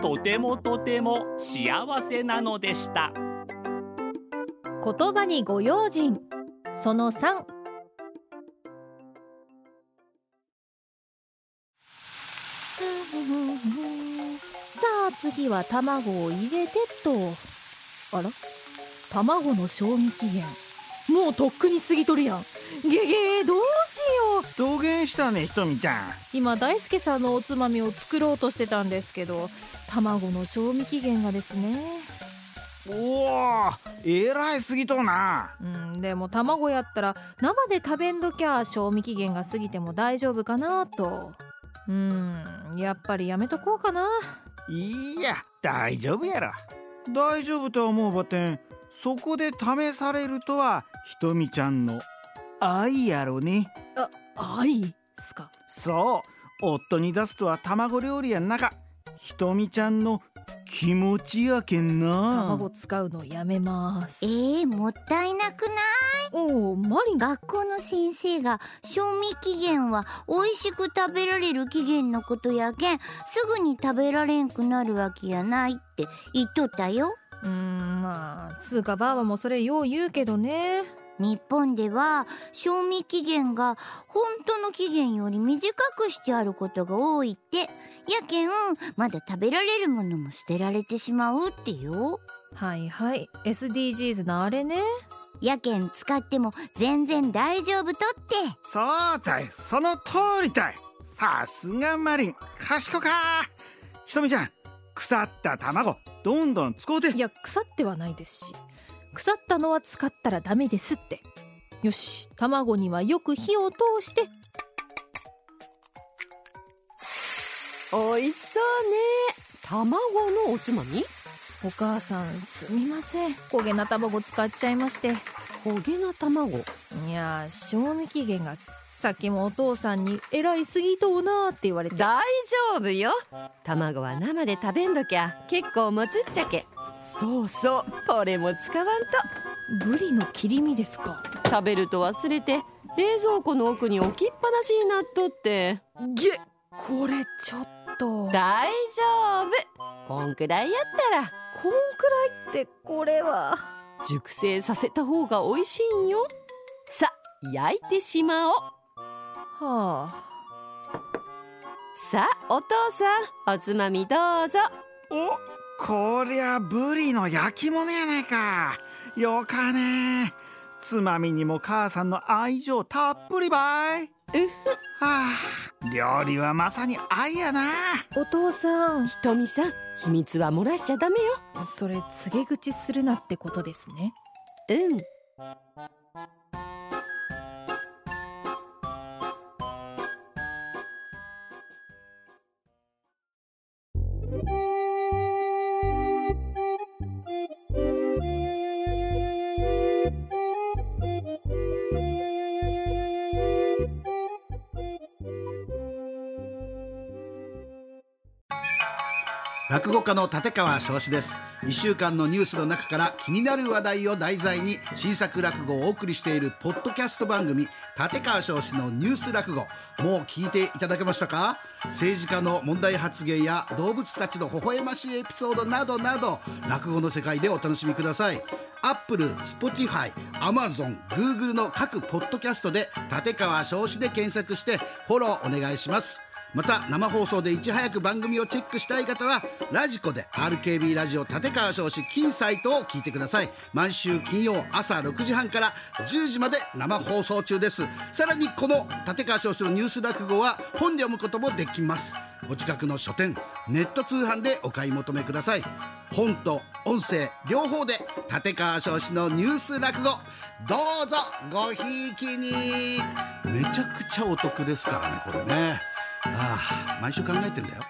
とてもとても幸せなのでした。言葉にご用心。その3さあ次は卵を入れてと。あら？卵の賞味期限。もうとっくに過ぎとるやん。ゲゲーどうしよう。どげんしたねひとみちゃん。今大輔さんのおつまみを作ろうとしてたんですけど卵の賞味期限がですね。おおえらいすぎとうな。うんでも卵やったら生で食べんどきゃ賞味期限が過ぎても大丈夫かなと。うんやっぱりやめとこうかな。いや大丈夫やろ。大丈夫とは思うばってんそこで試されるとはひとみちゃんの愛やろね。愛っすか？そう夫に出すとは卵料理やんなかひとみちゃんの気持ちやけんな。卵使うのやめます。えー、もったいなくない？おおマリン。学校の先生が賞味期限は美味しく食べられる期限のことやけんすぐに食べられんくなるわけやないって言っとったよ。うーんまあつうかばあばもそれよう言うけどね日本では賞味期限が本当の期限より短くしてあることが多いって。やけんまだ食べられるものも捨てられてしまうってよ。はいはい。SDGs のあれね。やけん使っても全然大丈夫とって。そうたい。その通りたい。さすがマリン。賢か。ひとみちゃん腐った卵どんどん使うて。いや腐ってはないですし腐ったのは使ったらダメですって。よし卵にはよく火を通して。美味しそうね。卵のおつまみ？お母さんすみません。焦げな卵使っちゃいまして。焦げな卵？いや賞味期限がさっきもお父さんに「偉いすぎとうな」って言われて。大丈夫よ。卵は生で食べんどきゃ結構もつっちゃけそうそうこれも使わんと。ブリの切り身ですか。食べると忘れて冷蔵庫の奥に置きっぱなしになっとって。げこれちょっと。大丈夫。こんくらいやったら。こんくらいってこれは。熟成させた方が美味しいんよ。さ焼いてしまおう。はあ。さあお父さんおつまみどうぞ。おこりゃブリの焼き物やないか。よかね。つまみにも母さんの愛情たっぷりばい。はあ料理はまさに愛やな。お父さんひとみさん秘密は漏らしちゃダメよ。それ告げ口するなってことですね。うん落語家の立川翔志です。1週間のニュースの中から気になる話題を題材に新作落語をお送りしているポッドキャスト番組立川翔志のニュース落語。もう聞いていただけましたか？政治家の問題発言や動物たちの微笑ましいエピソードなどなど落語の世界でお楽しみください。アップル、スポティファイ、アマゾン、グーグルの各ポッドキャストで立川翔志で検索してフォローお願いします。また生放送でいち早く番組をチェックしたい方はラジコで RKB ラジオ立川少子金サイトを聞いてください。毎週金曜朝6時半から10時まで生放送中です。さらにこの立川少子のニュース落語は本で読むこともできます。お近くの書店ネット通販でお買い求めください。本と音声両方で立川少子のニュース落語。どうぞごひいきに。めちゃくちゃお得ですからねこれね。ああ毎週考えてんだよ。